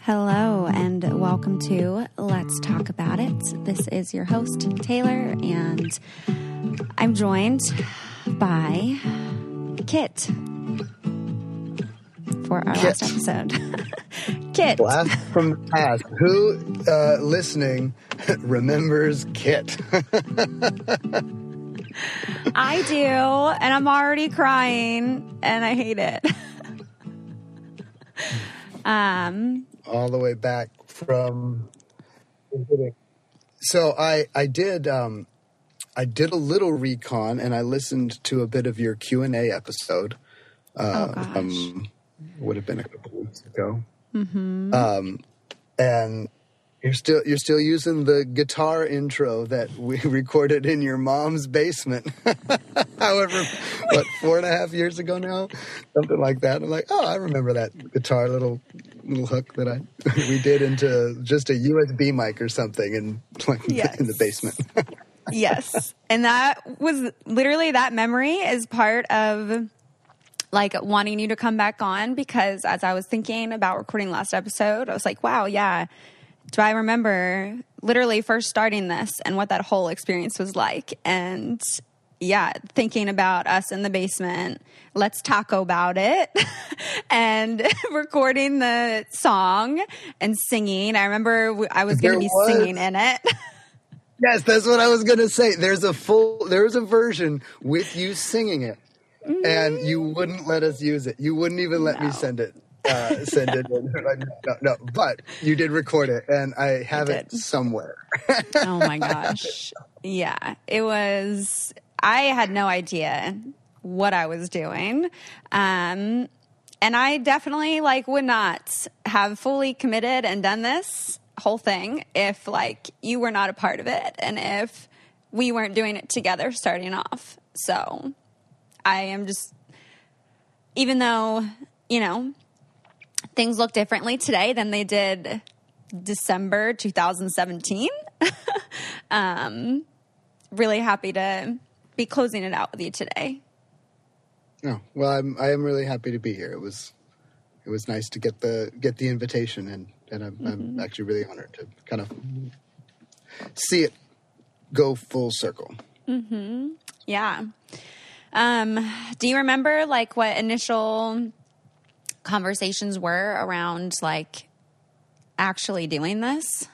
Hello, and welcome to Let's Talk About It. This is your host, Taylor, and I'm joined by Kitt for our last episode. Kitt. Blast from the past. Who uh, listening remembers Kitt? I do, and I'm already crying, and I hate it. Um, All the way back from. So I I did um, I did a little recon and I listened to a bit of your Q and A episode. Uh, Oh, gosh. um, would have been a couple weeks ago. Mm-hmm. Um, and you're still you're still using the guitar intro that we recorded in your mom's basement. However, what four and a half years ago now, something like that. I'm like, oh, I remember that guitar little little hook that I we did into just a USB mic or something, and like Yes. in the basement. yes. And that was literally that memory is part of like wanting you to come back on because as I was thinking about recording last episode, I was like, wow, yeah. Do I remember literally first starting this and what that whole experience was like? And yeah, thinking about us in the basement, let's talk about it, and recording the song and singing. I remember I was going to be was- singing in it. yes, that's what I was gonna say. There's a full there's a version with you singing it, and mm-hmm. you wouldn't let us use it. You wouldn't even let me send it. Uh, send it. Like, no, no, but you did record it, and I have it somewhere. oh my gosh. Yeah, it was. I had no idea what I was doing. Um, and I definitely like would not have fully committed and done this whole thing if like you were not a part of it and if we weren't doing it together starting off. So I am just even though, you know, things look differently today than they did December 2017. um, really happy to be closing it out with you today. Oh, well, I'm I am really happy to be here. It was it was nice to get the get the invitation, and and I'm, I'm actually really honored to kind of see it go full circle. Yeah. Um, do you remember like what initial conversations were around like actually doing this?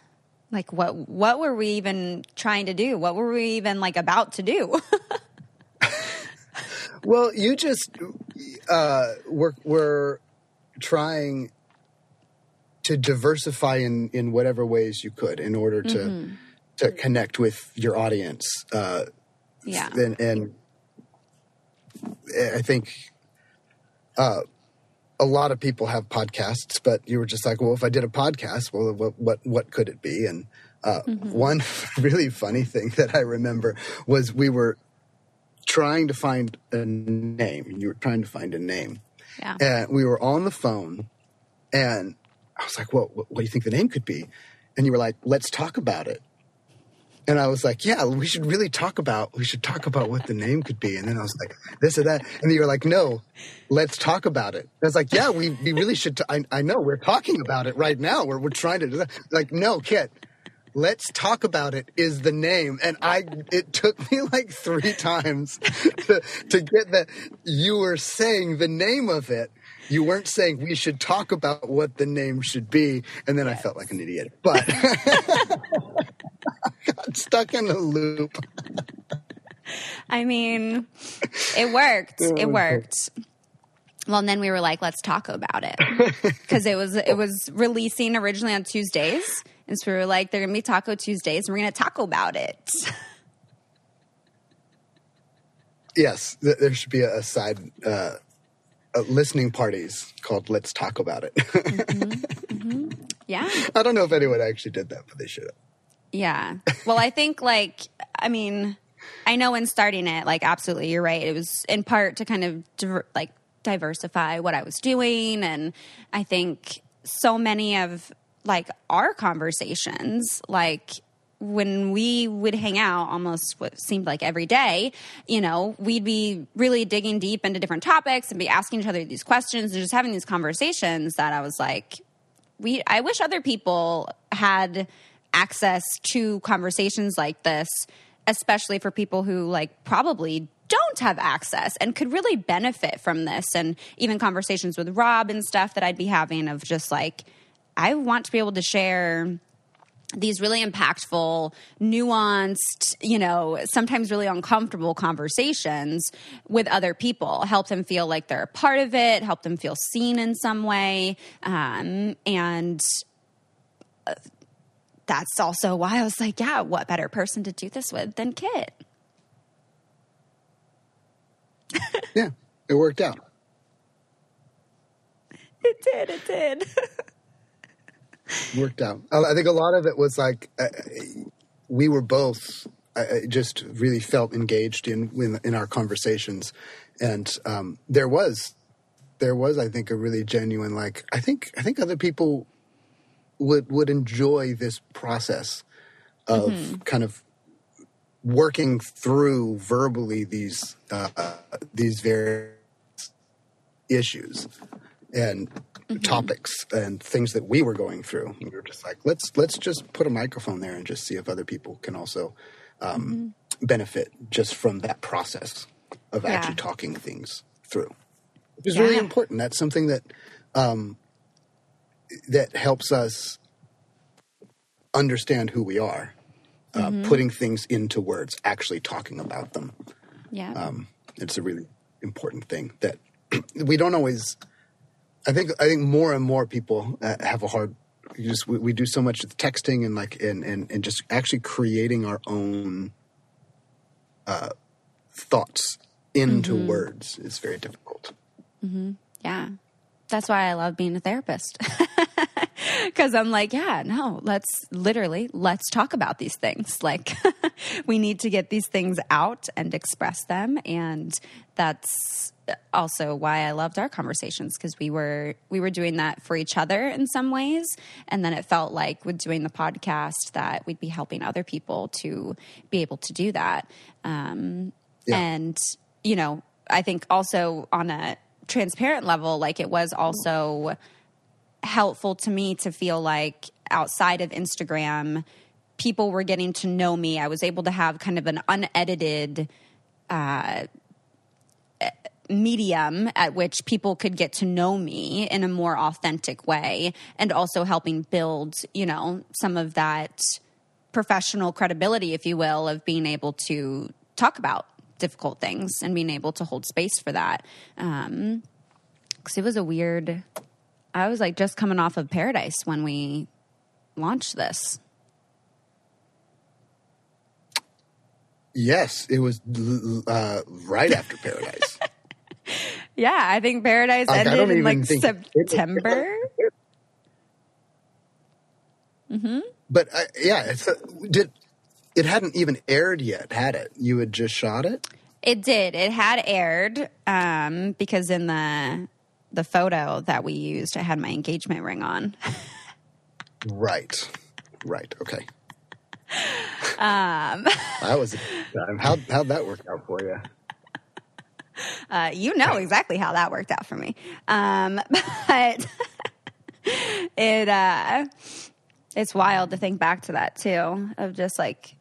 Like what what were we even trying to do? What were we even like about to do? Well, you just uh, were were trying to diversify in in whatever ways you could in order to to connect with your audience. Uh, yeah. and, and I think uh, a lot of people have podcasts, but you were just like, well, if I did a podcast, well, what what, what could it be? And uh, one really funny thing that I remember was we were trying to find a name. You were trying to find a name, Yeah. and we were on the phone, and I was like, well, what, what do you think the name could be? And you were like, let's talk about it. And I was like, yeah, we should really talk about, we should talk about what the name could be. And then I was like, this or that. And you were like, no, let's talk about it. I was like, yeah, we, we really should. T- I, I know we're talking about it right now. We're, we're trying to do that. Like, no, Kitt, let's talk about it is the name. And I, it took me like three times to, to get that you were saying the name of it. You weren't saying we should talk about what the name should be. And then I felt like an idiot, but got stuck in a loop. I mean, it worked. It worked. Well, and then we were like, let's talk about it because it was it was releasing originally on Tuesdays, and so we were like, they're gonna be Taco Tuesdays, and we're gonna talk about it. Yes, th- there should be a, a side uh, uh, listening parties called "Let's Talk About It." Yeah, I don't know if anyone actually did that, but they should have. Yeah. Well, I think like I mean, I know in starting it, like absolutely, you're right. It was in part to kind of diver- like diversify what I was doing, and I think so many of like our conversations, like when we would hang out almost what seemed like every day, you know, we'd be really digging deep into different topics and be asking each other these questions and just having these conversations that I was like, we I wish other people had access to conversations like this, especially for people who like probably don't have access and could really benefit from this and even conversations with Rob and stuff that I'd be having of just like I want to be able to share these really impactful, nuanced, you know, sometimes really uncomfortable conversations with other people. Help them feel like they're a part of it, help them feel seen in some way. Um, and uh, that's also why I was like, yeah, what better person to do this with than Kitt? yeah, it worked out. It did, it did. worked out. I think a lot of it was like uh, we were both uh, just really felt engaged in, in, in our conversations, and um, there was there was I think a really genuine like I think I think other people would would enjoy this process of mm-hmm. kind of working through verbally these uh, these various issues and mm-hmm. topics and things that we were going through. we were just like, let's let's just put a microphone there and just see if other people can also um, mm-hmm. benefit just from that process of yeah. actually talking things through. It was yeah. really important. That's something that um, that helps us understand who we are. Uh, mm-hmm. Putting things into words, actually talking about them. Yeah, um, it's a really important thing that we don't always I think I think more and more people uh, have a hard. just we, we, do so much texting and like and, and and just actually creating our own uh, thoughts into mm-hmm. words is very difficult. Mm-hmm. Yeah, that's why I love being a therapist. because I'm like, yeah, no, let's literally let's talk about these things. Like, we need to get these things out and express them, and that's also why I loved our conversations because we were we were doing that for each other in some ways, and then it felt like with doing the podcast that we'd be helping other people to be able to do that. Um, yeah. And you know, I think also on a transparent level, like it was also helpful to me to feel like outside of Instagram, people were getting to know me. I was able to have kind of an unedited. Uh, medium at which people could get to know me in a more authentic way and also helping build you know some of that professional credibility if you will of being able to talk about difficult things and being able to hold space for that um because it was a weird i was like just coming off of paradise when we launched this Yes, it was uh, right after Paradise. Yeah, I think Paradise like, ended in like September. mm-hmm. But uh, yeah, it's a, did it hadn't even aired yet, had it? You had just shot it. It did. It had aired um, because in the the photo that we used, I had my engagement ring on. right. Right. Okay. Um, that was how how'd that work out for you? Uh, you know exactly how that worked out for me. Um, but it uh, it's wild to think back to that too, of just like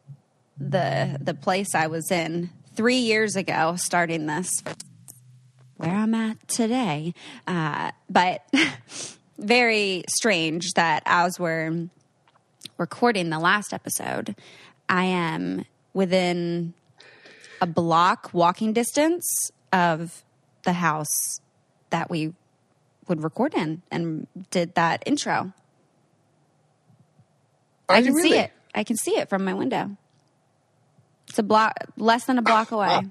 the the place I was in three years ago, starting this, where I'm at today. Uh, but very strange that as we're recording the last episode, I am within a block walking distance of the house that we would record in and did that intro. I can really? see it. I can see it from my window. It's a block, less than a block away.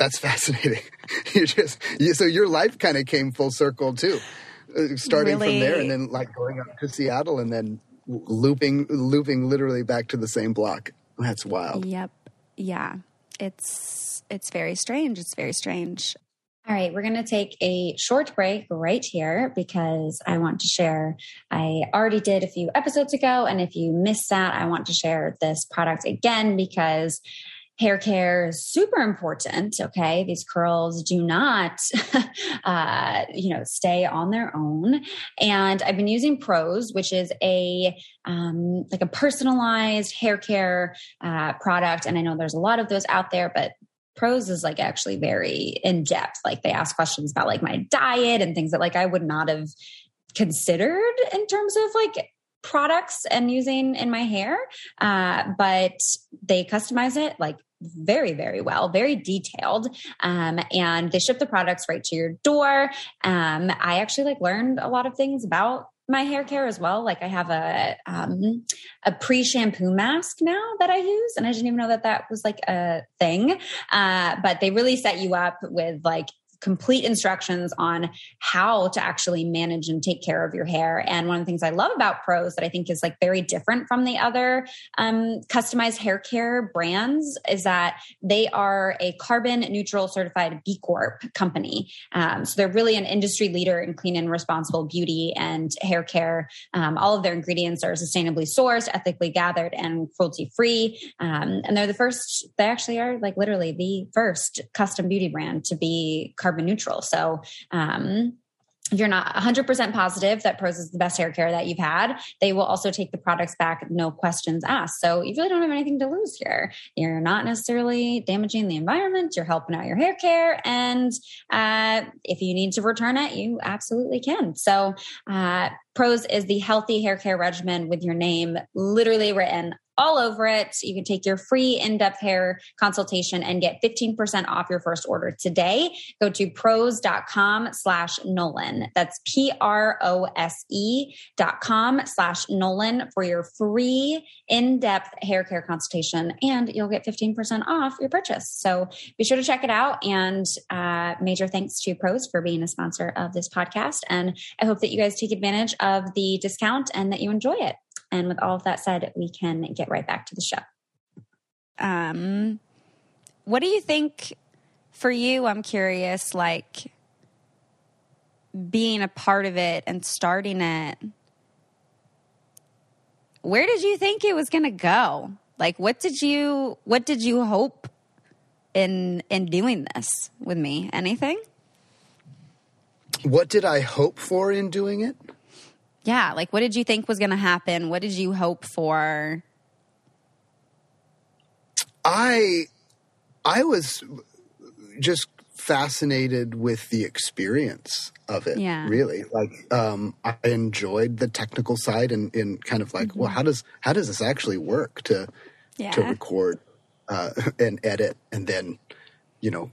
That's fascinating. you just you, so your life kind of came full circle too, uh, starting really? from there and then like going up to Seattle and then looping looping literally back to the same block. That's wild. Yep yeah, it's it's very strange. It's very strange. All right, we're going to take a short break right here because I want to share. I already did a few episodes ago, and if you missed that, I want to share this product again because hair care is super important okay? These curls do not uh, you know stay on their own. And i've been using Prose which is a um, like a personalized hair care uh, product. And i know there's a lot of those out there but Prose is like actually very in depth like they ask questions about like my diet and things that like i would not have considered in terms of like products and using in my hair. Uh, but they customize it like very, very well, very detailed. Um, and they ship the products right to your door. Um, I actually like learned a lot of things about my hair care as well. Like I have a um, a pre shampoo mask now that I use, and I didn't even know that that was like a thing. Uh, but they really set you up with like complete instructions on how to actually manage and take care of your hair. And one of the things I love about Prose that I think is like very different from the other um, customized hair care brands is that they are a carbon neutral certified B Corp company. Um, so they're really an industry leader in clean and responsible beauty and hair care. Um, all of their ingredients are sustainably sourced, ethically gathered, and cruelty free. Um, and they're the first, they actually are like literally the first custom beauty brand to be carbon carbon neutral. So, um, if you're not 100% positive that Prose is the best hair care that you've had, they will also take the products back, no questions asked. So you really don't have anything to lose here. You're not necessarily damaging the environment. You're helping out your hair care. And uh, if you need to return it, you absolutely can. So uh, Prose is the healthy hair care regimen with your name literally written all over it. You can take your free in-depth hair consultation and get 15% off your first order today. Go to prose.com slash Nolan. That's P-R-O-S-E dot com slash Nolan for your free in-depth hair care consultation and you'll get 15% off your purchase. So be sure to check it out. And uh, major thanks to Prose for being a sponsor of this podcast. And I hope that you guys take advantage of the discount and that you enjoy it. And with all of that said, we can get right back to the show. Um, what do you think for you? I'm curious, like being a part of it and starting it. Where did you think it was going to go? Like, what did you what did you hope in in doing this with me? Anything? What did I hope for in doing it? Yeah, like what did you think was going to happen? What did you hope for? I I was just fascinated with the experience of it. Yeah. Really. Like um I enjoyed the technical side and in kind of like, mm-hmm. well, how does how does this actually work to yeah. to record uh and edit and then, you know,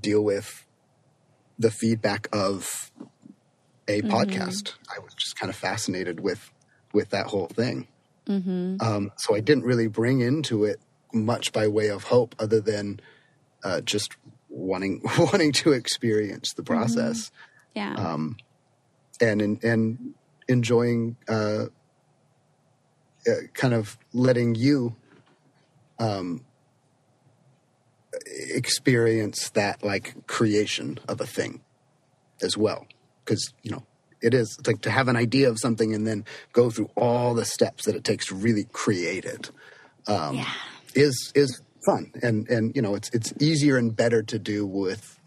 deal with the feedback of a mm-hmm. podcast. I was just kind of fascinated with with that whole thing. Mm-hmm. Um, so I didn't really bring into it much by way of hope, other than uh, just wanting wanting to experience the mm-hmm. process. Mm-hmm. Yeah. Um, and in, and enjoying uh, uh, kind of letting you um, experience that like creation of a thing as well because you know it is it's like to have an idea of something and then go through all the steps that it takes to really create it um, yeah. is is fun and and you know it's it's easier and better to do with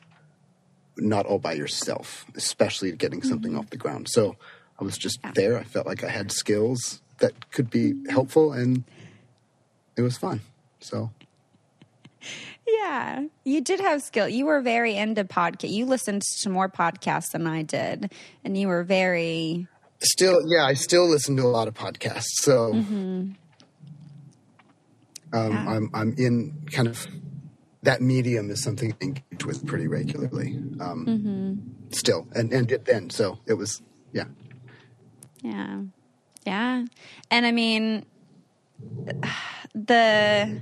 not all by yourself especially getting something mm-hmm. off the ground so i was just yeah. there i felt like i had skills that could be helpful and it was fun so yeah, you did have skill. You were very into podcast. You listened to more podcasts than I did, and you were very still. Yeah, I still listen to a lot of podcasts. So, mm-hmm. um, yeah. I'm I'm in kind of that medium is something I engage with pretty regularly. Um, mm-hmm. Still, and and did then. So it was yeah, yeah, yeah, and I mean the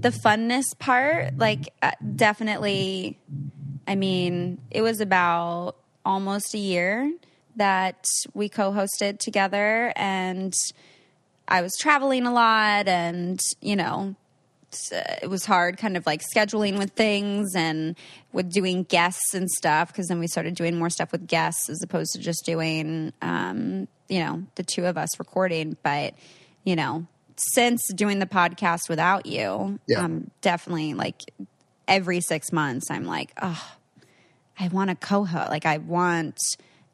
the funness part like uh, definitely i mean it was about almost a year that we co-hosted together and i was traveling a lot and you know it was hard kind of like scheduling with things and with doing guests and stuff because then we started doing more stuff with guests as opposed to just doing um, you know the two of us recording. But you know since doing the podcast without you Yeah. um, definitely like every six months i'm like oh i want a co-host like i want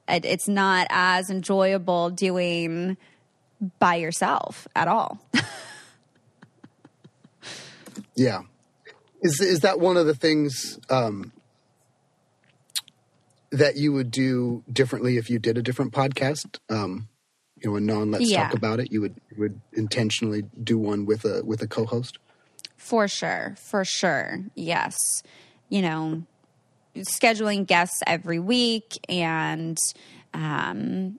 it, it's not as enjoyable doing by yourself at all Yeah. Is is that one of the things um, that you would do differently if you did a different podcast? Um, you know, a non let's Yeah. talk about it. You would would intentionally do one with a with a co-host. For sure, for sure. Yes. You know, scheduling guests every week and um,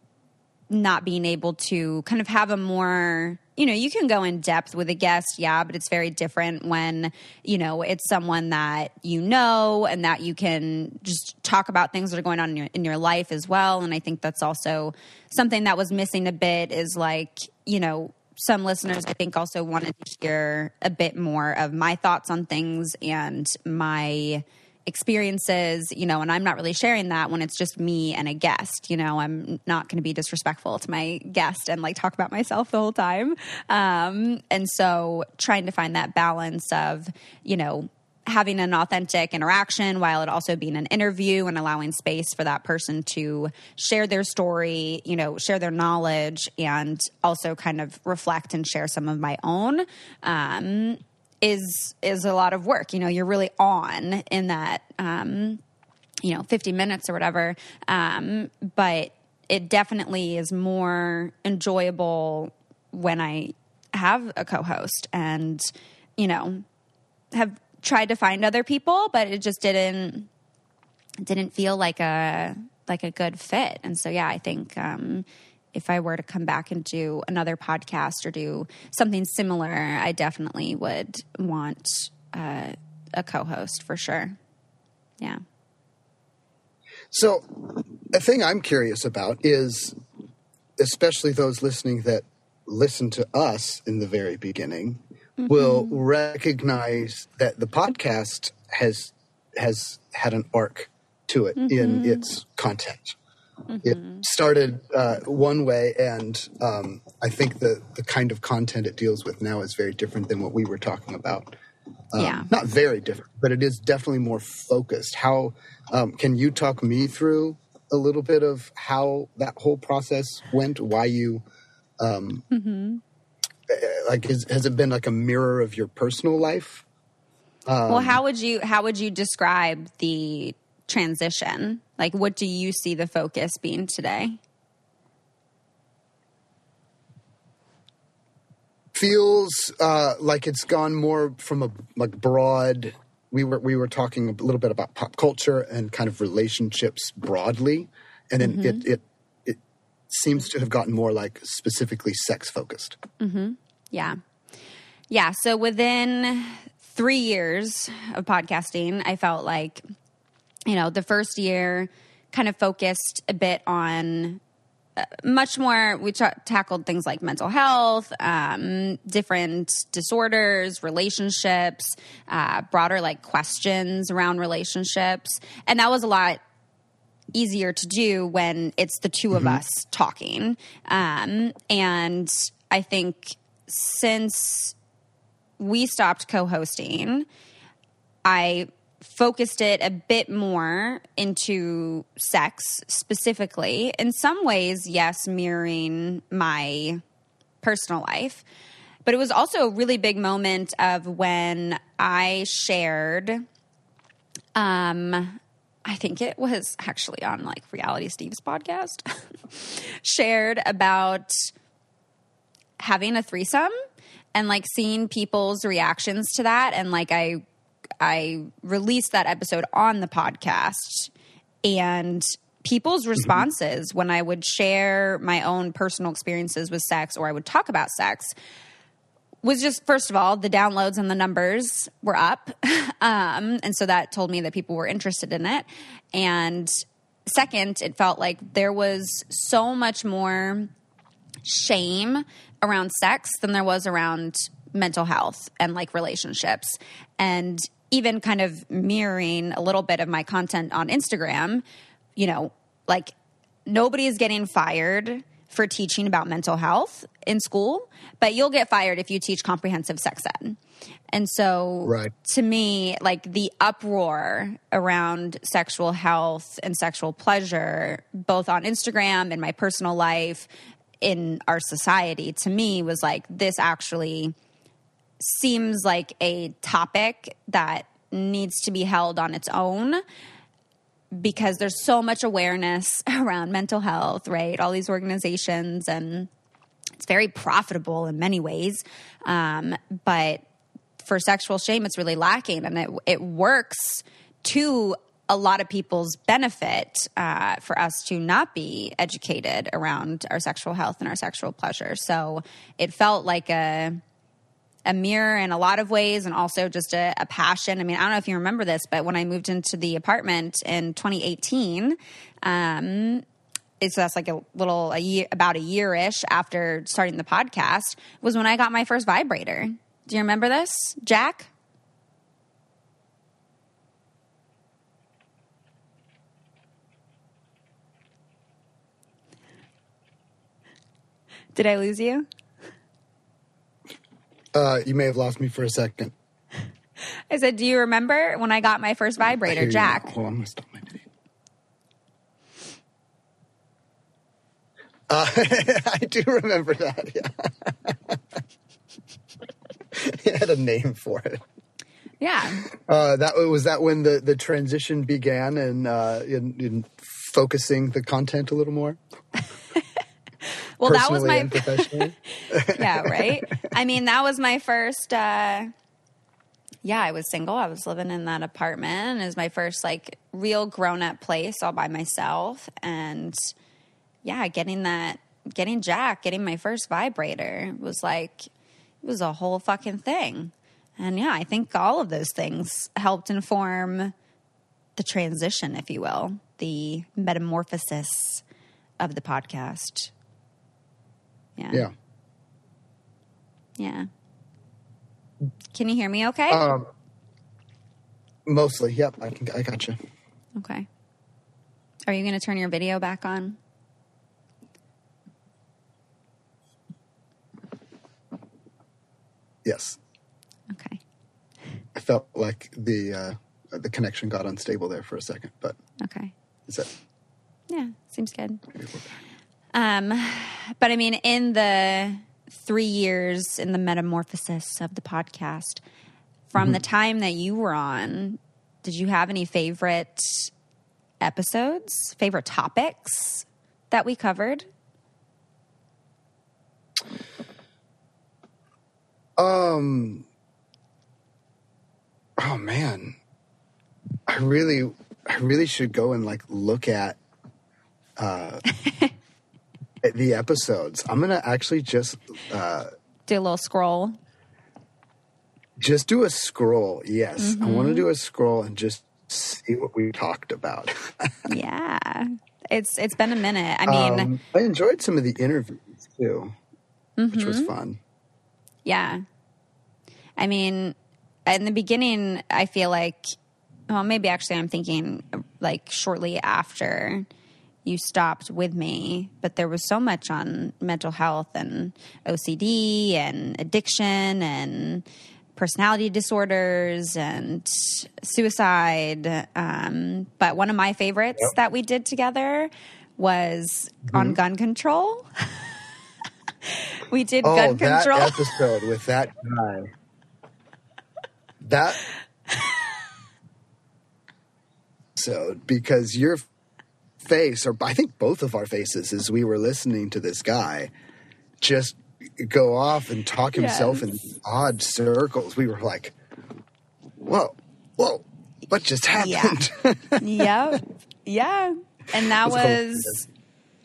not being able to kind of have a more, you know, you can go in depth with a guest, yeah, but it's very different when, you know, it's someone that you know and that you can just talk about things that are going on in your, in your life as well. And I think that's also something that was missing a bit is like, you know, some listeners I think also wanted to hear a bit more of my thoughts on things and my experiences, you know, and I'm not really sharing that when it's just me and a guest. You know, I'm not going to be disrespectful to my guest and like talk about myself the whole time. Um, and so trying to find that balance of, you know, having an authentic interaction while it also being an interview and allowing space for that person to share their story, you know, share their knowledge and also kind of reflect and share some of my own. Um, is is a lot of work. You know, you're really on in that um, you know, 50 minutes or whatever. Um, but it definitely is more enjoyable when I have a co-host and, you know, have tried to find other people, but it just didn't didn't feel like a like a good fit. And so yeah, I think um if I were to come back and do another podcast or do something similar, I definitely would want uh, a co-host for sure. Yeah. So, a thing I'm curious about is, especially those listening that listen to us in the very beginning, will recognize that the podcast has has had an arc to it in its content. It started uh, one way, and um, I think the the kind of content it deals with now is very different than what we were talking about. Um, Yeah. not very different, but it is definitely more focused. How um, can you talk me through a little bit of how that whole process went? Why you um, uh, like is, has it been like a mirror of your personal life? well, how would you how would you describe the transition? Like what do you see the focus being today? feels uh, like it's gone more from a like broad. We were we were talking a little bit about pop culture and kind of relationships broadly, and then it it it seems to have gotten more like specifically sex focused. Yeah. Yeah. So within three years of podcasting, I felt like, you know, the first year kind of focused a bit on uh, much more, we tra- tackled things like mental health, um, different disorders, relationships, uh, broader like questions around relationships. And that was a lot easier to do when it's the 2 of us talking. Um, and I think since we stopped co hosting, I focused it a bit more into sex specifically. In some ways, yes, mirroring my personal life. But it was also a really big moment of when I shared um I think it was actually on like Reality Steve's podcast, shared about having a threesome and like seeing people's reactions to that. And like I, I released that episode on the podcast and people's responses when I would share my own personal experiences with sex or I would talk about sex was just first of all the downloads and the numbers were up. Um, and so that told me that people were interested in it. And second it felt like there was so much more shame around sex than there was around mental health and like relationships. And even kind of mirroring a little bit of my content on Instagram, you know, like nobody is getting fired for teaching about mental health in school, but you'll get fired if you teach comprehensive sex ed. And so, Right. to me, like the uproar around sexual health and sexual pleasure, both on Instagram and my personal life in our society, to me was like, this actually seems like a topic that needs to be held on its own because there's so much awareness around mental health, right? All these organizations, and it's very profitable in many ways. Um, but for sexual shame, it's really lacking, and it it works to a lot of people's benefit uh, for us to not be educated around our sexual health and our sexual pleasure. So it felt like a a mirror in a lot of ways and also just a, a, passion. I mean, I don't know if you remember this, but when I moved into the apartment in 2018, um, it's that's like a little a year about a year ish after starting the podcast was when I got my first vibrator. Do you remember this, Jack? Did I lose you? Uh, you may have lost me for a second. I said, "Do you remember when I got my first vibrator, Jack?" Hold on, I'm gonna stop my video. Uh, I do remember that. Yeah, it had a name for it. Yeah. Uh, that was that when the, the transition began and uh, in, in focusing the content a little more. well, that was my professionally. yeah, right. I mean, that was my first. Uh, yeah, I was single. I was living in that apartment. It was my first like real grown up place all by myself, and yeah, getting that, getting Jack, getting my first vibrator was like it was a whole fucking thing. And yeah, I think all of those things helped inform the transition, if you will, the metamorphosis of the podcast. Yeah. yeah. Yeah. Can you hear me okay? Um, mostly. Yep. I can. I got you. okay. Are you going to turn your video back on? Yes. Okay. I felt like the uh, the connection got unstable there for a second, but Okay. is that Yeah, seems good. Um, but I mean, in the three years in the metamorphosis of the podcast, from the time that you were on, did you have any favorite episodes, favorite topics that we covered? Um. Oh man, I really, I really should go and like look at uh, at the episodes. I'm gonna actually just uh, Do a little scroll. just do a scroll. Yes, I want to do a scroll and just see what we talked about. yeah, it's it's been a minute. I mean, um, I enjoyed some of the interviews too, which was fun. Yeah. I mean, in the beginning, I feel like, well, maybe actually I'm thinking like shortly after you stopped with me, but there was so much on mental health and OCD and addiction and personality disorders and suicide. Um, but one of my favorites Yep. that we did together was on gun control. we did Oh, gun control. episode with that guy. That episode because your face, or I think both of our faces, as we were listening to this guy, just go off and talk himself in odd circles. We were like, "Whoa, whoa, what just happened?" yep. Yeah. And that was cool. was,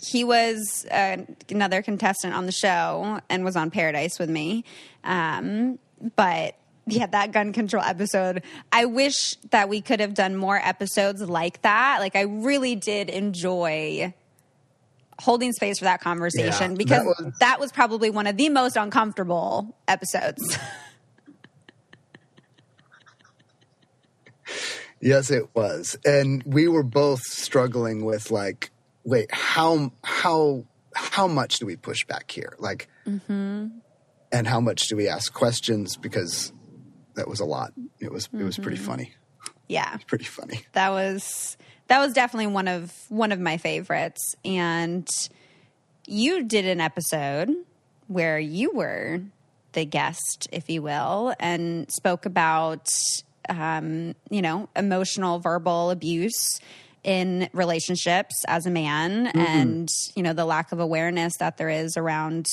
he was uh, another contestant on the show and was on Paradise with me. Um, but yeah, that gun control episode, I wish that we could have done more episodes like that. Like, I really did enjoy holding space for that conversation Yeah, because that was- that was probably one of the most uncomfortable episodes. Yes, it was. And we were both struggling with like, wait, how how how much do we push back here? Like mm-hmm. and how much do we ask questions because that was a lot. It was it was pretty funny. yeah. Pretty funny. that was that was definitely one of one of my favorites and you did an episode where you were the guest if you will and spoke about um, you know emotional verbal abuse in relationships as a man and you know the lack of awareness that there is around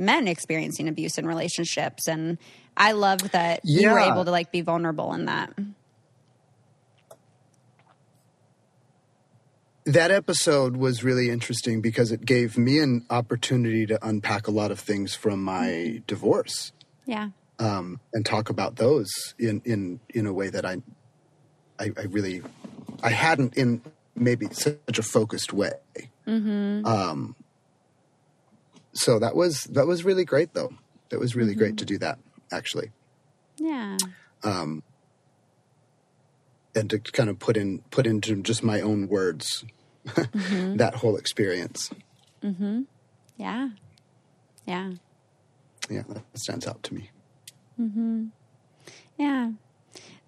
men experiencing abuse in relationships and i loved that you were able to like be vulnerable in that That episode was really interesting because it gave me an opportunity to unpack a lot of things from my divorce. yeah um, and talk about those in in in a way that I, I I really I hadn't in maybe such a focused way. Um, so that was that was really great though. That was really great to do that actually, yeah Um, and to kind of put in put into just my own words that whole experience. Mhm. Yeah. Yeah. Yeah, that stands out to me. Mhm. Yeah.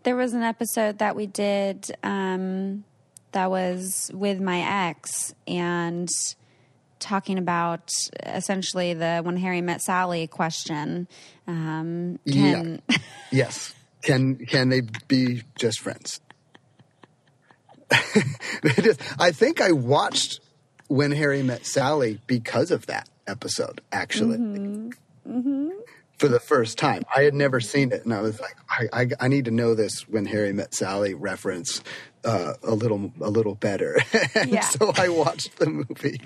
There was an episode that we did um, that was with my ex and talking about essentially the when Harry met Sally question. Um, can, Yes. Can can they be just friends? I think I watched when Harry met Sally because of that episode. Actually, for the first time, I had never seen it, and I was like, I, I, I need to know this when Harry met Sally reference uh, a little a little better. and Yeah. so I watched the movie.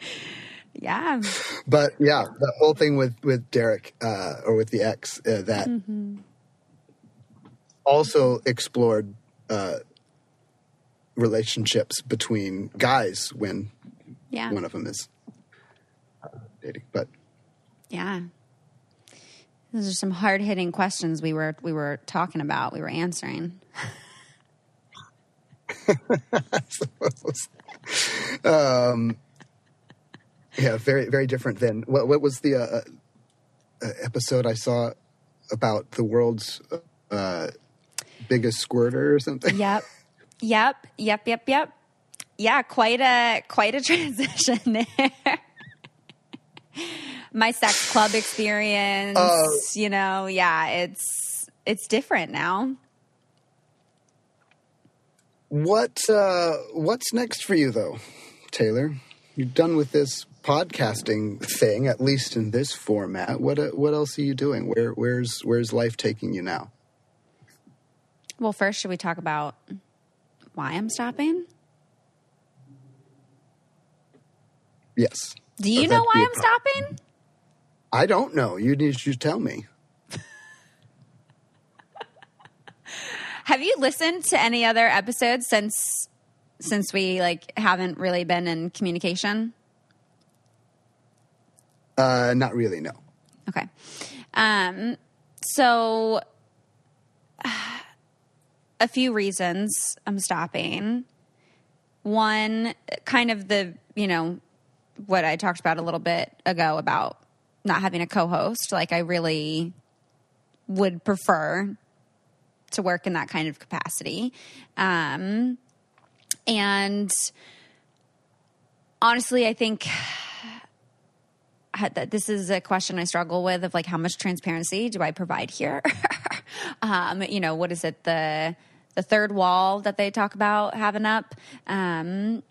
yeah. But yeah, the whole thing with with Derek uh, or with the ex uh, that also explored uh, relationships between guys when Yeah. one of them is dating. But Yeah. Those are some hard hitting questions we were we were talking about, we were answering. yeah, very very different than what what was the uh, uh, episode I saw about the world's uh, biggest squirter or something? Yep. Yep. Yep. Yep. Yep. Yeah, quite a quite a transition there. My sex club experience, Oh. you know, yeah, it's it's different now. What uh, what's next for you though, Taylor? You're done with this podcasting thing, at least in this format. What uh, what else are you doing? Where where's where's life taking you now? Well, first, should we talk about why I'm stopping? Yes. Do you know why I'm stopping? I don't know. You need to tell me. Have you listened to any other episodes since since we like haven't really been in communication? Uh, not really. No. Okay. Um, so, a few reasons I'm stopping. One, kind of the, you know, what I talked about a little bit ago about not having a co host. Like, I really would prefer to work in that kind of capacity. Um, and honestly, I think that this is a question I struggle with of like how much transparency do I provide here? um, you know, what is it the the third wall that they talk about having up? Um,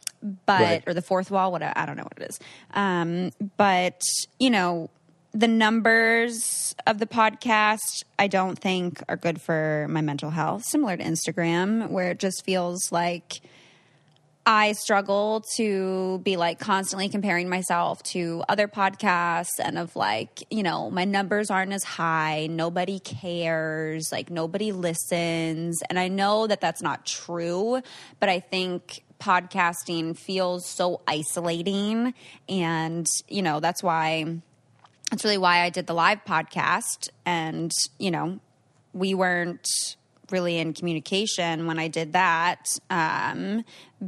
but Right. or the fourth wall, what I don't know what it is. Um, but you know, the numbers of the podcast I don't think are good for my mental health. Similar to Instagram, where it just feels like I struggle to be like constantly comparing myself to other podcasts and of like, you know, my numbers aren't as high. Nobody cares. Like, nobody listens. And I know that that's not true, but I think podcasting feels so isolating and you know that's why that's really why I did the live podcast and you know we weren't really in communication when I did that um,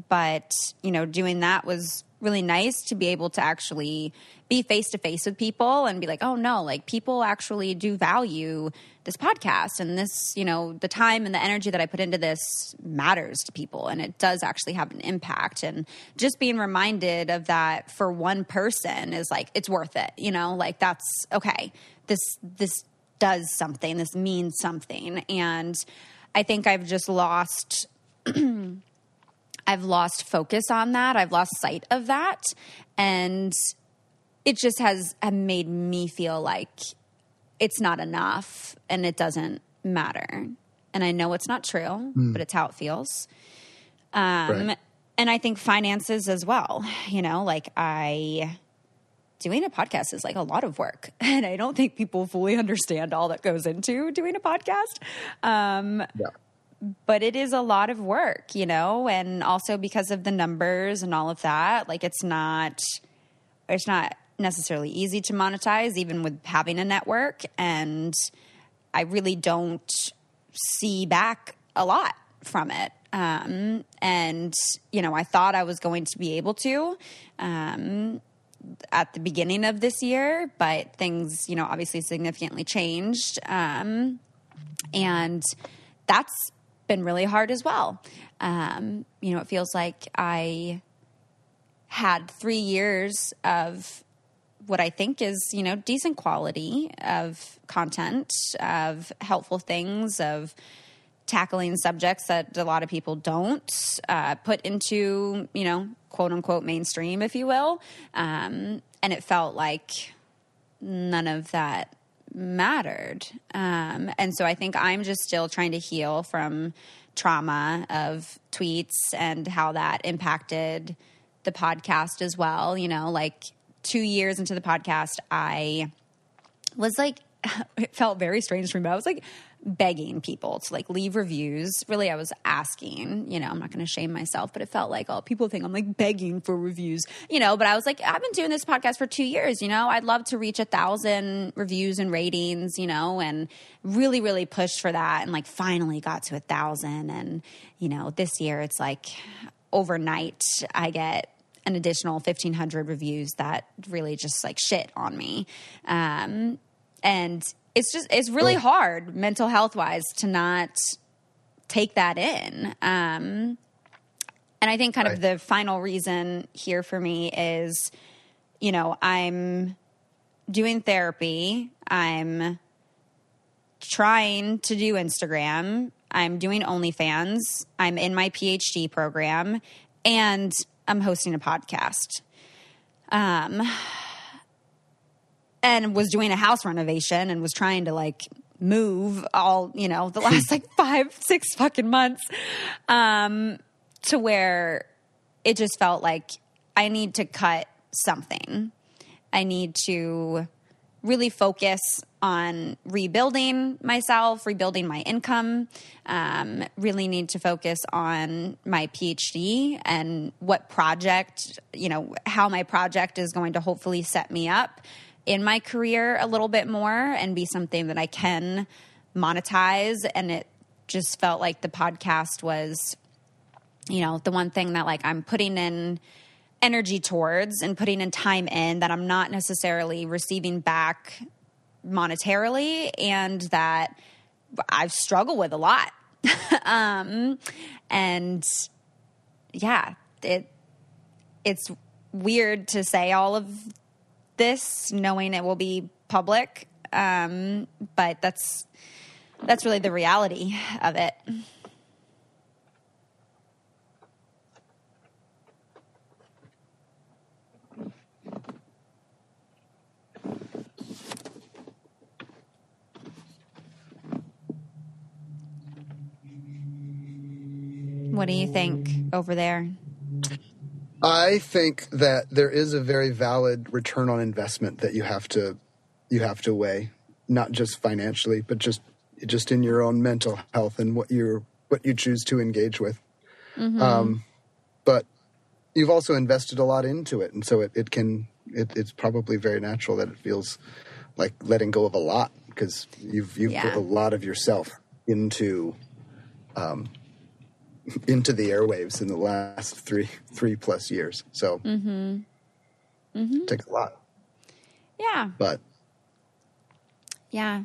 but you know doing that was really nice to be able to actually be face to face with people and be like, oh no, like people actually do value this podcast and this, you know, the time and the energy that I put into this matters to people and it does actually have an impact. And just being reminded of that for one person is like, it's worth it, you know, like that's okay. This, this does something, this means something. And I think I've just lost. I've lost focus on that. I've lost sight of that. And it just has made me feel like it's not enough and it doesn't matter. And I know it's not true, mm. but it's how it feels. Um, right. And I think finances as well. You know, like I doing a podcast is like a lot of work and i don't think people fully understand all that goes into doing a podcast um, yeah. but it is a lot of work you know and also because of the numbers and all of that like it's not it's not necessarily easy to monetize, even with having a network. And I really don't see back a lot from it. Um, and, you know, I thought I was going to be able to um, at the beginning of this year, but things, you know, obviously significantly changed. Um, and that's been really hard as well. Um, you know, it feels like I had three years of what I think is, you know, decent quality of content, of helpful things, of tackling subjects that a lot of people don't uh, put into, you know, quote unquote mainstream, if you will. Um, and it felt like none of that mattered. Um, and so I think I'm just still trying to heal from trauma of tweets and how that impacted the podcast as well. You know, like two years into the podcast, I was like, it felt very strange for me, but I was like begging people to like leave reviews. Really, I was asking, you know, I'm not going to shame myself, but it felt like, oh, people think I'm like begging for reviews, you know, but I was like, I've been doing this podcast for two years, you know, I'd love to reach a thousand reviews and ratings, you know, and really, really pushed for that and like finally got to a thousand. And, you know, this year it's like overnight I get an additional 1500 reviews that really just like shit on me um, and it's just it's really oh. hard mental health wise to not take that in um, and i think kind right. of the final reason here for me is you know i'm doing therapy i'm trying to do instagram i'm doing onlyfans i'm in my phd program and I'm hosting a podcast. Um, and was doing a house renovation and was trying to like move all, you know, the last like five, six fucking months. Um, to where it just felt like I need to cut something. I need to really focus on rebuilding myself, rebuilding my income, um, really need to focus on my PhD and what project, you know, how my project is going to hopefully set me up in my career a little bit more and be something that I can monetize. And it just felt like the podcast was, you know, the one thing that like I'm putting in energy towards and putting in time in that I'm not necessarily receiving back monetarily and that I've struggled with a lot. um, and yeah, it it's weird to say all of this knowing it will be public. Um, but that's that's really the reality of it. What do you think over there? I think that there is a very valid return on investment that you have to you have to weigh, not just financially, but just just in your own mental health and what you what you choose to engage with. Mm-hmm. Um, but you've also invested a lot into it, and so it, it can it, it's probably very natural that it feels like letting go of a lot because you've you've Yeah. put a lot of yourself into um into the airwaves in the last three three plus years. So Mm-hmm. it takes a lot, Yeah. but Yeah.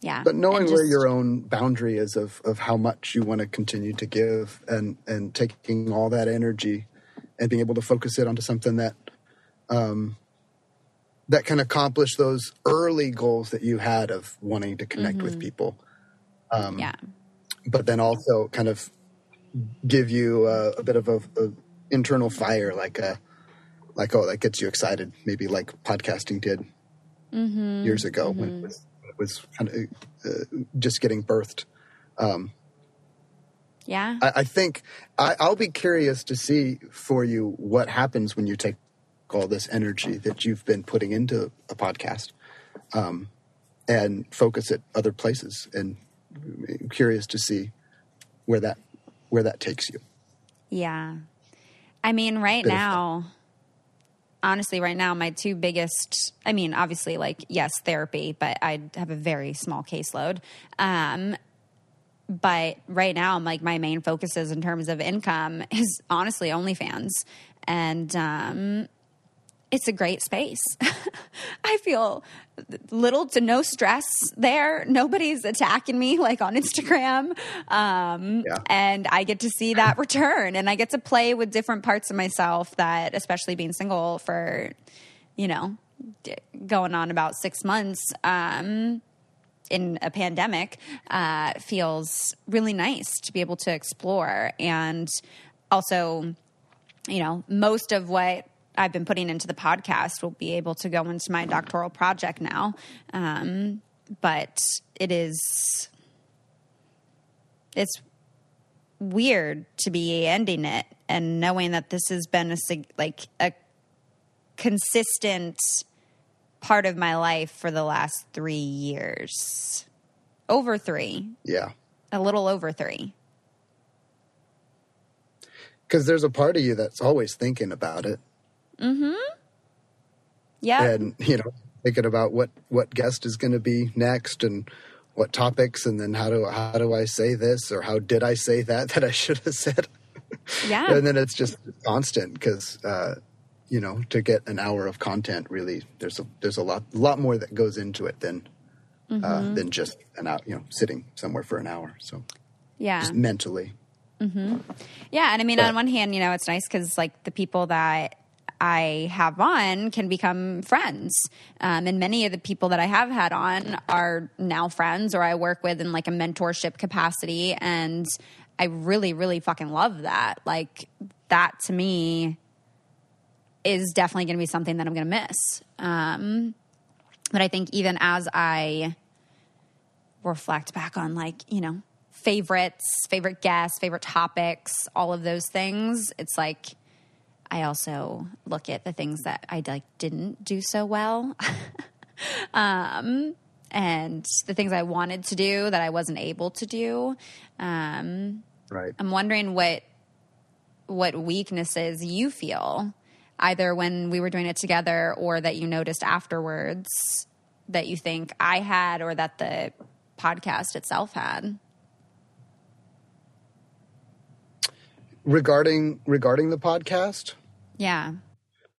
Yeah. but knowing And where your own boundary is of of how much you want to continue to give and and taking all that energy and being able to focus it onto something that um that can accomplish those early goals that you had of wanting to connect with people um Yeah. But then also kind of give you a, a bit of a, a internal fire like a like oh that gets you excited maybe like podcasting did Mm-hmm. years ago when it was, when it was kind of uh, just getting birthed. Um, Yeah. I, I think I, I'll be curious to see for you what happens when you take all this energy that you've been putting into a podcast um, and focus it other places. And curious to see where that where that takes you. Yeah. I mean, right Bit now, honestly, right now, my two biggest, I mean, obviously, like, yes, therapy, but I have a very small caseload. Um, but right now, like, my main focuses in terms of income is honestly OnlyFans. And, um, it's a great space. I feel little to no stress there. Nobody's attacking me like on Instagram. Um, Yeah. And I get to see that return and I get to play with different parts of myself that, especially being single for, you know, d- going on about six months. Um, in a pandemic uh, feels really nice to be able to explore and also you know most of what i've been putting into the podcast will be able to go into my doctoral project now um, but it is it's weird to be ending it and knowing that this has been a like a consistent part of my life for the last three years over three Yeah. a little over three Because there's a part of you that's always thinking about it. Yeah. And you know thinking about what what guest is going to be next and what topics and then how do how do I say this or how did I say that that I should have said? Yeah. And then it's just constant because uh, you know to get an hour of content really there's a there's a lot lot more that goes into it than uh, than just an hour you know sitting somewhere for an hour so. Yeah. Just mentally. Mm-hmm. Yeah, and I mean, But- on one hand, you know, it's nice because like the people that I have on can become friends, um, and many of the people that I have had on are now friends, or I work with in like a mentorship capacity, and I really, really fucking love that. Like that to me is definitely going to be something that I'm going to miss. Um, but I think even as I reflect back on like you know favorites favorite guests favorite topics all of those things it's like i also look at the things that i like didn't do so well. Um and the things i wanted to do that i wasn't able to do. Um right. I'm wondering what what weaknesses you feel either when we were doing it together or that you noticed afterwards that you think i had or that the podcast itself had regarding regarding the podcast yeah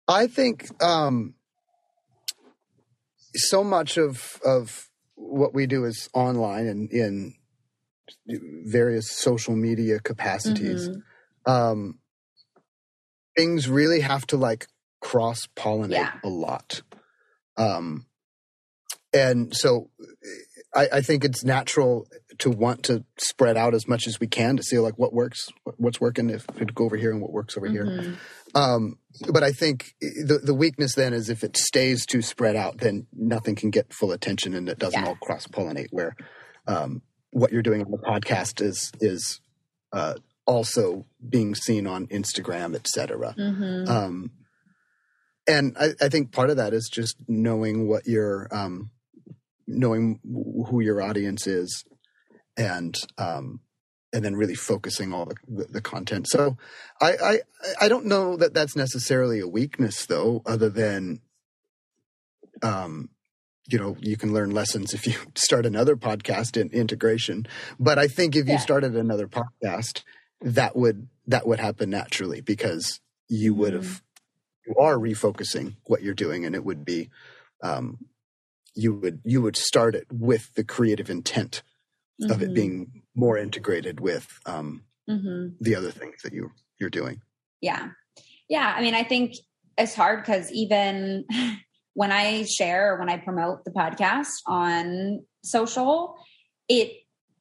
I think um, so much of of what we do is online and in various social media capacities. Um, things really have to like cross pollinate Yeah. a lot, um, and so I, I think it's natural to want to spread out as much as we can to see like what works, what's working. If it go over here and what works over here. Um, but I think the the weakness then is if it stays too spread out, then nothing can get full attention and it doesn't Yeah. all cross pollinate. Where um, what you're doing on the podcast is is uh, also being seen on Instagram, et cetera. Mm-hmm. Um, and I, I think part of that is just knowing what your um, knowing who your audience is, and um, and then really focusing all the, the, the content. So I, I I don't know that that's necessarily a weakness though, other than um you know you can learn lessons if you start another podcast in integration. But i think if you started another podcast that would that would happen naturally because you would have you are refocusing what you're doing and it would be um you would you would start it with the creative intent of it Mhm. being more integrated with um Mhm. the other things that you you're doing Yeah. Yeah. I mean, I think it's hard because even when I share or when I promote the podcast on social, it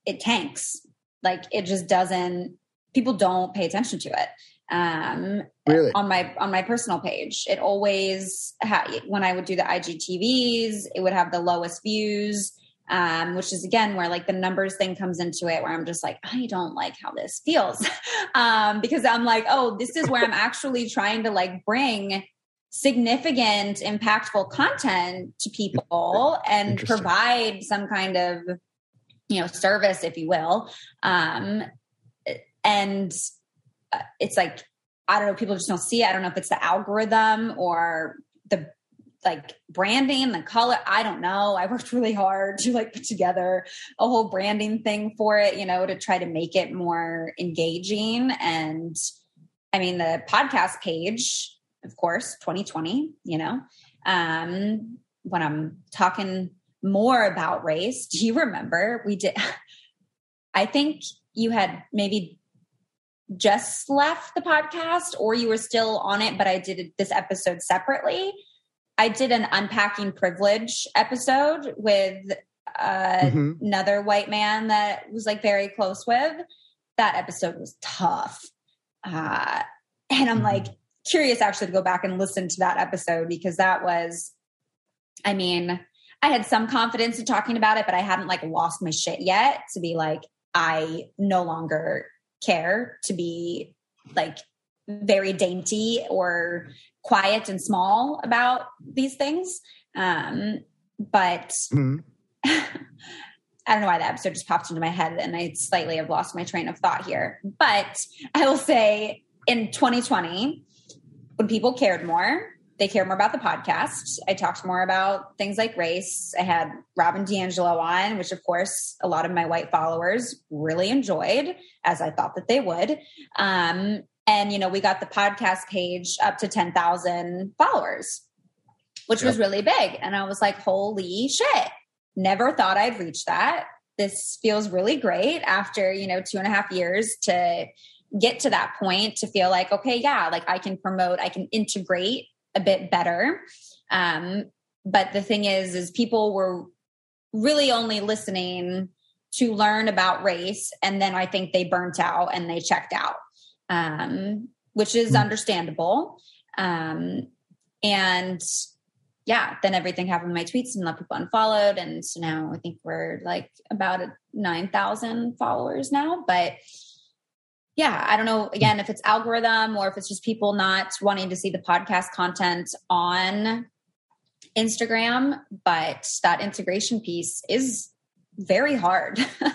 it tanks. Like it just doesn't people don't pay attention to it. Um really on my on my personal page. It always ha- when I would do the IGTVs, it would have the lowest views, um, which is again where like the numbers thing comes into it, where I'm just like, I don't like how this feels, um, because I'm like, oh, this is where I'm actually trying to like bring significant, impactful content to people and provide some kind of you know service, if you will, um, and uh, it's like I don't know, people just don't see it. I don't know if it's the algorithm or the like branding, the color. I don't know. I worked really hard to like put together a whole branding thing for it, you know, to try to make it more engaging. And I mean, the podcast page, of course, 2020, you know, um, when I'm talking more about race, do you remember we did? I think you had maybe just left the podcast or you were still on it, but I did this episode separately. I did an unpacking privilege episode with uh, Mhm. another white man that was like very close with. That episode was tough. Uh, and I'm Mhm. like curious actually to go back and listen to that episode because that was, I mean, I had some confidence in talking about it, but I hadn't like lost my shit yet to be like, I no longer care to be like very dainty or quiet and small about these things. Um, but Mhm. I don't know why that episode just popped into my head and I slightly have lost my train of thought here. But I will say in 2020, when people cared more, they cared more about the podcast. I talked more about things like race. I had Robin DiAngelo on, which of course a lot of my white followers really enjoyed, as I thought that they would. Um, and you know, we got the podcast page up to 10,000 followers, which was really big. And I was like, holy shit never thought I'd reach that. This feels really great after, you know, two and a half years to get to that point to feel like, okay, yeah, like I can promote, I can integrate a bit better. Um, but the thing is, is people were really only listening to learn about race. And then I think they burnt out and they checked out, um, which is Hmm. understandable. Um, and yeah, then everything happened my tweets and a lot of people unfollowed. And so now I think we're like about at 9,000 followers now. But yeah, I don't know again if it's algorithm or if it's just people not wanting to see the podcast content on Instagram. But that integration piece is very hard. uh,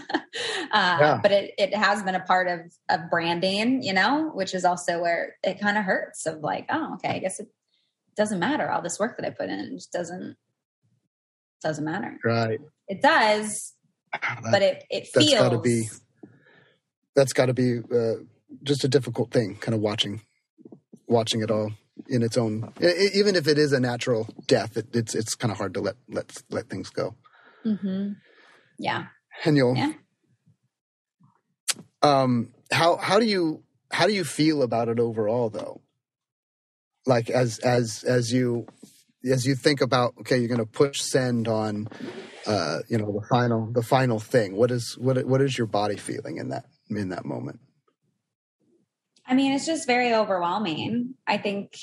Yeah. But it, it has been a part of, of branding, you know, which is also where it kind of hurts of like, oh, okay, I guess it doesn't matter. All this work that I put in just doesn't doesn't matter. right It does, but it it that's feels gotta be- that's got to be uh, just a difficult thing kind of watching watching it all in its own e- even if it is a natural death it, it's it's kind of hard to let let let things go Mhm. Yeah. and you'll Yeah. um how how do you how do you feel about it overall though like as as as you as you think about okay you're going to push send on uh you know the final the final thing what is what what is your body feeling in that in that moment I mean, it's just very overwhelming. I think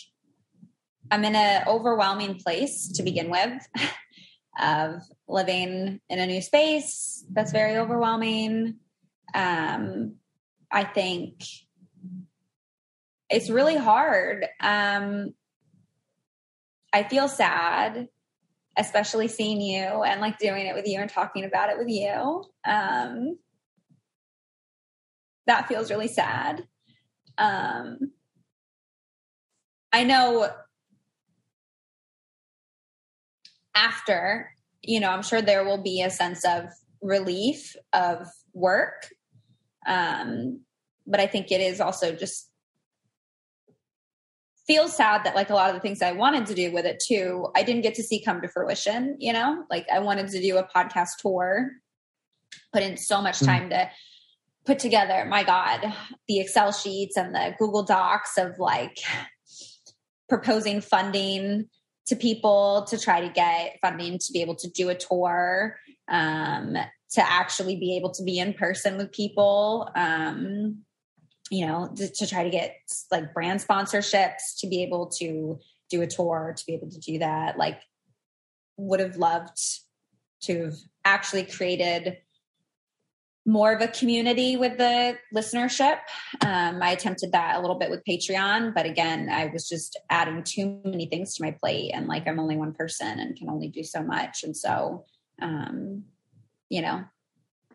I'm in an overwhelming place to begin with of living in a new space. That's very overwhelming. Um, I think it's really hard. Um, I feel sad, especially seeing you and like doing it with you and talking about it with you. Um, that feels really sad. Um, I know after, you know, I'm sure there will be a sense of relief of work. Um, but I think it is also just feels sad that like a lot of the things I wanted to do with it too, I didn't get to see come to fruition, you know? Like I wanted to do a podcast tour, put in so much hmm. time to put together, my God, the Excel sheets and the Google Docs of like proposing funding to people to try to get funding to be able to do a tour, um, to actually be able to be in person with people. Um, you know, to, to try to get like brand sponsorships to be able to do a tour, to be able to do that. Like, would have loved to have actually created more of a community with the listenership. Um, I attempted that a little bit with Patreon, but again, I was just adding too many things to my plate, and like I'm only one person and can only do so much, and so um, you know,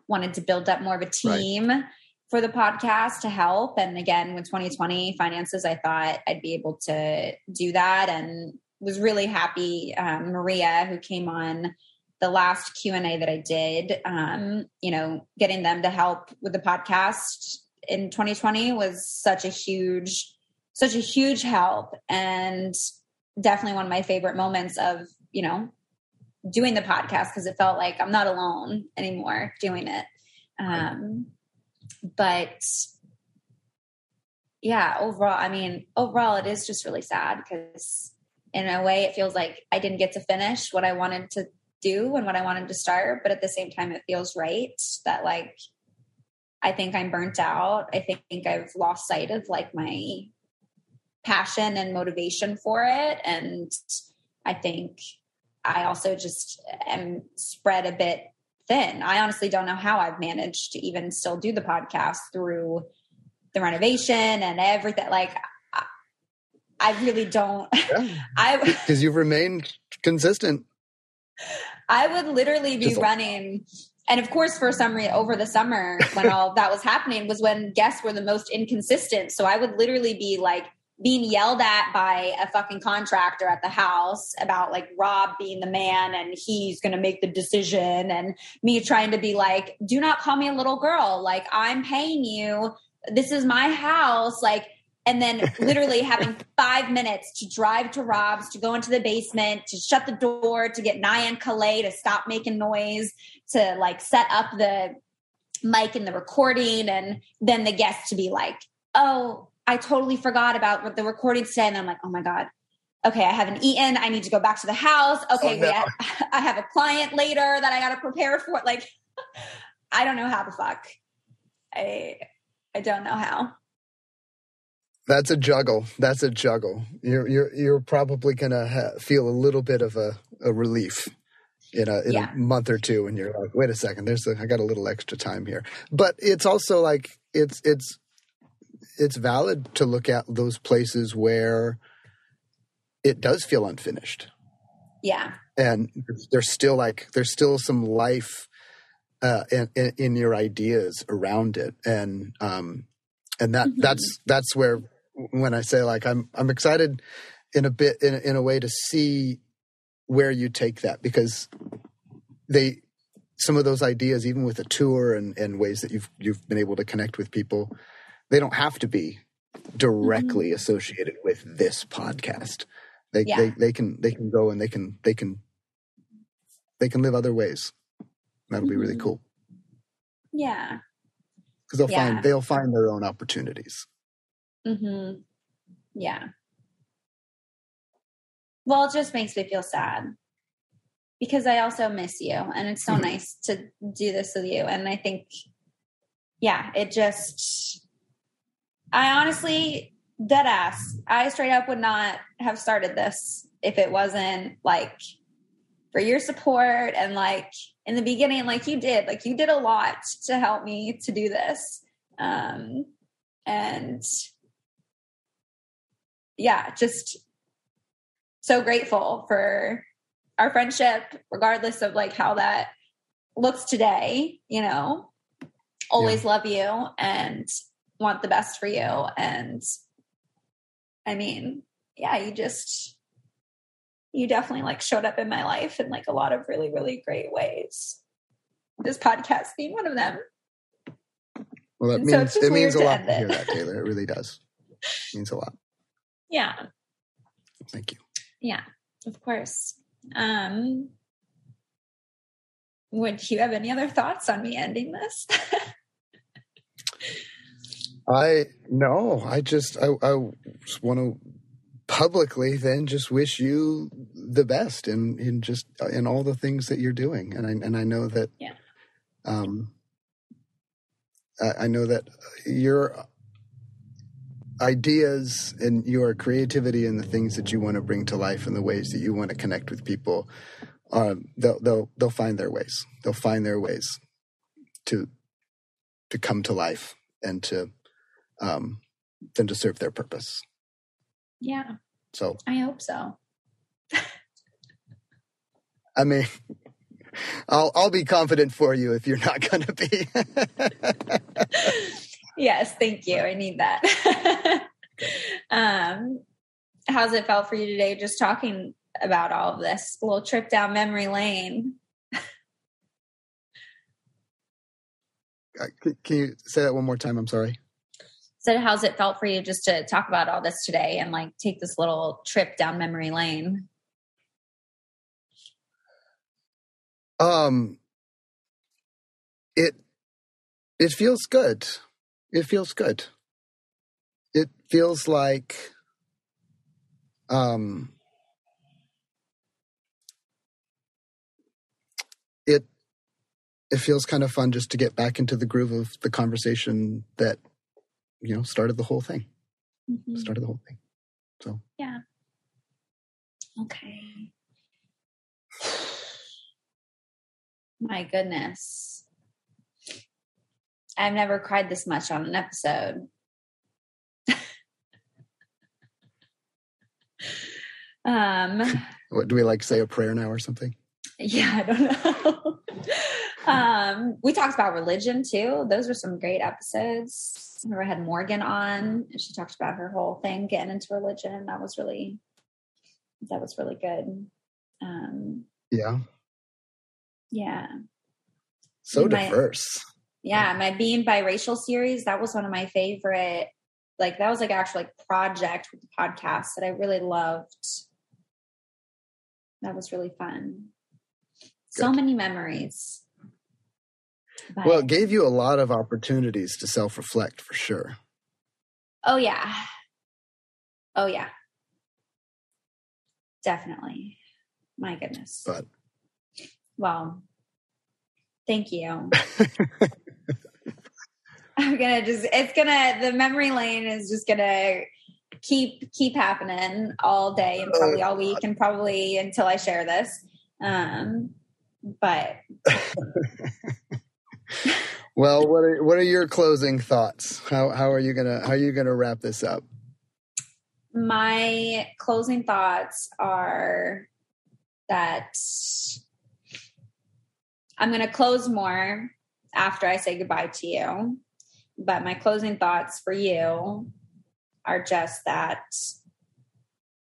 wanted to build up more of a team. Right for the podcast to help. And again, with 2020 finances, I thought I'd be able to do that and was really happy. Um, Maria, who came on the last Q&A that I did, um, you know, getting them to help with the podcast in 2020 was such a huge, such a huge help and definitely one of my favorite moments of, you know, doing the podcast because it felt like I'm not alone anymore doing it. Um, but yeah, overall, I mean, overall, it is just really sad because in a way, it feels like I didn't get to finish what I wanted to do and what I wanted to start. But at the same time, it feels right that, like, I think I'm burnt out. I think I've lost sight of like my passion and motivation for it. And I think I also just am spread a bit thin. I honestly don't know how I've managed to even still do the podcast through the renovation and everything. Like, I, I really don't. Yeah. I because you've remained consistent. I would literally be Just running. And of course, for some reason, over the summer when all that was happening was when guests were the most inconsistent. So I would literally be like being yelled at by a fucking contractor at the house about like Rob being the man and he's going to make the decision and me trying to be like, do not call me a little girl. Like, I'm paying you. This is my house. Like, and then literally having five minutes to drive to Rob's, to go into the basement, to shut the door, to get Nyan Calais to stop making noise, to like set up the mic and the recording, and then the guests to be like, oh, I totally forgot about the recording today. And I'm like, oh my God. Okay, I haven't eaten. I need to go back to the house. Oh, okay, oh, no. wait, I, have a client later that I got to prepare for. Like, I don't know how the fuck. I I don't know how. That's a juggle. That's a juggle. You're you're you're probably gonna ha- feel a little bit of a, a relief in a in yeah. a month or two, and you're like, wait a second, there's a, I got a little extra time here. But it's also like it's it's it's valid to look at those places where it does feel unfinished. Yeah. And there's still like there's still some life uh, in, in, your ideas around it, and um, and that mm-hmm. that's that's where when I say like I'm I'm excited in a bit in in a way to see where you take that because they some of those ideas even with a tour and, and ways that you've you've been able to connect with people they don't have to be directly mm-hmm. associated with this podcast. They, yeah. they they can they can go and they can they can they can live other ways. That'll mm-hmm. be really mm-hmm. cool. Yeah. Because they'll yeah. find they'll find their own opportunities. Hmm. Yeah. Well, it just makes me feel sad because I also miss you, and it's so mm-hmm. nice to do this with you. And I think, yeah, it just I honestly, dead ass, I straight up would not have started this if it wasn't like for your support and like in the beginning, like you did, like you did a lot to help me to do this. Um, and yeah, just so grateful for our friendship, regardless of like how that looks today, you know. always yeah. love you and want the best for you. And I mean, yeah, you just, you definitely like showed up in my life in like a lot of really, really great ways. This podcast being one of them. Well, that and means so it means a lot to hear that, Taylor. It really does. It means a lot. Yeah. Thank you. Yeah, of course. Um, would you have any other thoughts on me ending this? I no, I just I, I just want to publicly then just wish you the best in in just in all the things that you're doing, and I and I know that yeah. um, I, I know that your ideas and your creativity and the things that you want to bring to life and the ways that you want to connect with people um, they'll they'll they'll find their ways. They'll find their ways to to come to life and to um, then to serve their purpose. Yeah. So I hope so. I mean, I'll I'll be confident for you if you're not going to be. yes, thank you. I need that. um, how's it felt for you today? Just talking about all of this A little trip down memory lane. Uh, can you say that one more time? I'm sorry. So, how's it felt for you just to talk about all this today and like take this little trip down memory lane? Um, it it feels good. It feels good. It feels like um it it feels kind of fun just to get back into the groove of the conversation that you know started the whole thing. Mm-hmm. started the whole thing. So. Yeah. Okay. My goodness i've never cried this much on an episode um what do we like say a prayer now or something yeah, I don't know. um, we talked about religion too. Those were some great episodes. I remember I had Morgan on and she talked about her whole thing getting into religion. That was really that was really good. Um, yeah. Yeah. So diverse. Yeah, my being biracial series, that was one of my favorite like that was like actual like project with the podcast that I really loved. That was really fun so many memories. But, well, it gave you a lot of opportunities to self reflect for sure. Oh, yeah. Oh, yeah. Definitely. My goodness. But, well, thank you. I'm gonna just, it's gonna, the memory lane is just gonna keep, keep happening all day and probably all week and probably until I share this. Um, but well what are what are your closing thoughts? How how are you gonna how are you gonna wrap this up? My closing thoughts are that i'm gonna close more after i say goodbye to you but my closing thoughts for you are just that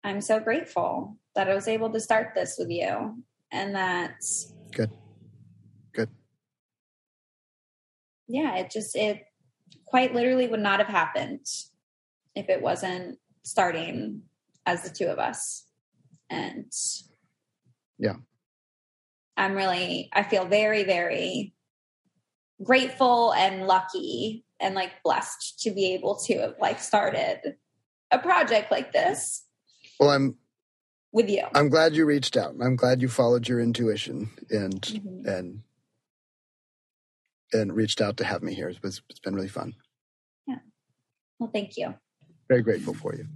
i'm so grateful that i was able to start this with you and that Good. Good. Yeah, it just it quite literally would not have happened if it wasn't starting as the two of us. And yeah. I'm really I feel very very grateful and lucky and like blessed to be able to have like started a project like this. Well, I'm with you. I'm glad you reached out. I'm glad you followed your intuition and mm-hmm. and and reached out to have me here. It was, it's been really fun. Yeah. Well, thank you. Very grateful for you.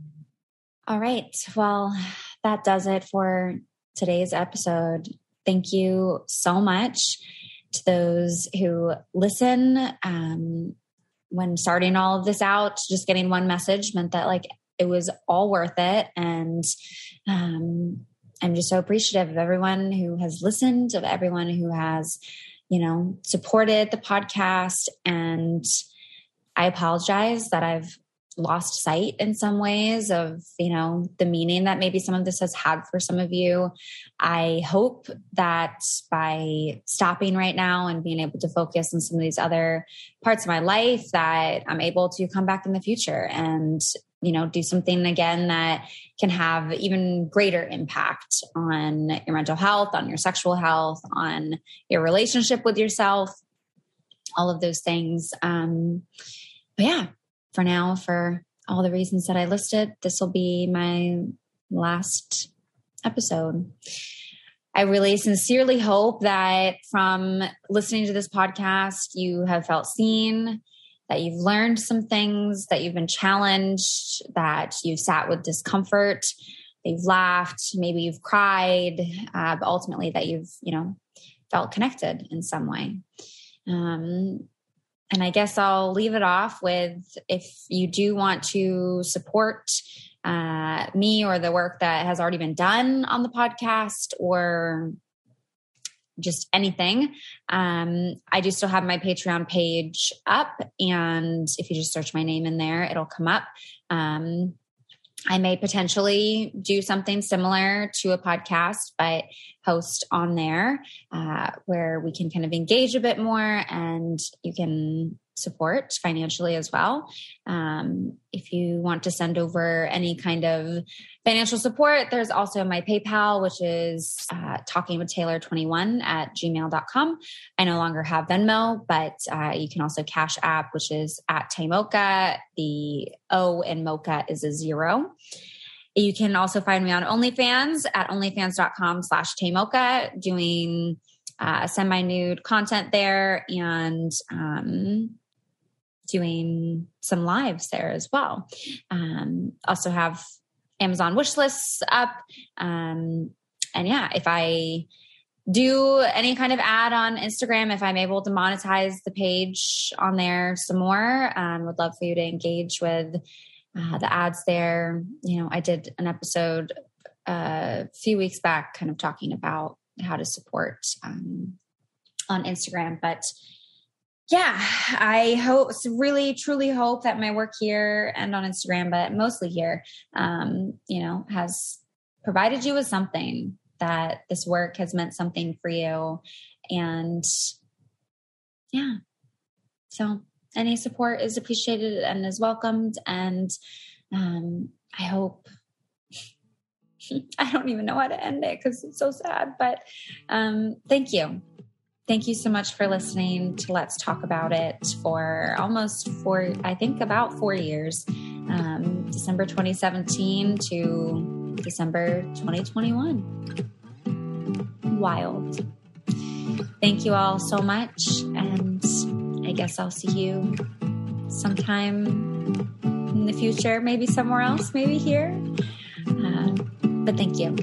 All right. Well, that does it for today's episode. Thank you so much to those who listen. Um, when starting all of this out, just getting one message meant that like it was all worth it. And um, I'm just so appreciative of everyone who has listened, of everyone who has you know, supported the podcast. And I apologize that I've lost sight in some ways of you know the meaning that maybe some of this has had for some of you. I hope that by stopping right now and being able to focus on some of these other parts of my life that i'm able to come back in the future and you know do something again that can have even greater impact on your mental health on your sexual health on your relationship with yourself all of those things. Um but yeah for now for all the reasons that I listed. This will be my last episode. I really sincerely hope that from listening to this podcast, you have felt seen, that you've learned some things, that you've been challenged, that you've sat with discomfort, that you've laughed, maybe you've cried, uh, but ultimately that you've, you know, felt connected in some way. Um, and I guess I'll leave it off with if you do want to support uh, me or the work that has already been done on the podcast or just anything. Um, I do still have my Patreon page up, and if you just search my name in there, it'll come up. Um, I may potentially do something similar to a podcast, but host on there uh, where we can kind of engage a bit more and you can support financially as well. Um, if you want to send over any kind of financial support, there's also my PayPal, which is uh, talking with Taylor 21 at gmail.com. I no longer have Venmo, but uh, you can also Cash App, which is at Taymocha. The O in Mocha is a zero. You can also find me on OnlyFans at onlyfans.com slash Taymocha doing uh, semi nude content there and um, doing some lives there as well. Um, also have Amazon wish lists up. Um, and yeah, if I do any kind of ad on Instagram, if I'm able to monetize the page on there some more, um, would love for you to engage with uh, the ads there. You know, I did an episode uh, a few weeks back kind of talking about how to support um, on Instagram, but yeah, I hope, really, truly hope that my work here and on Instagram, but mostly here, um, you know, has provided you with something that this work has meant something for you. And yeah, so any support is appreciated and is welcomed. And um, I hope. I don't even know how to end it because it's so sad, but um, thank you Thank you so much for listening to Let's Talk About It for almost four, I think about four years, um, December 2017 to December 2021. Wild. Thank you all so much. And I guess I'll see you sometime in the future, maybe somewhere else, maybe here. Uh, but thank you.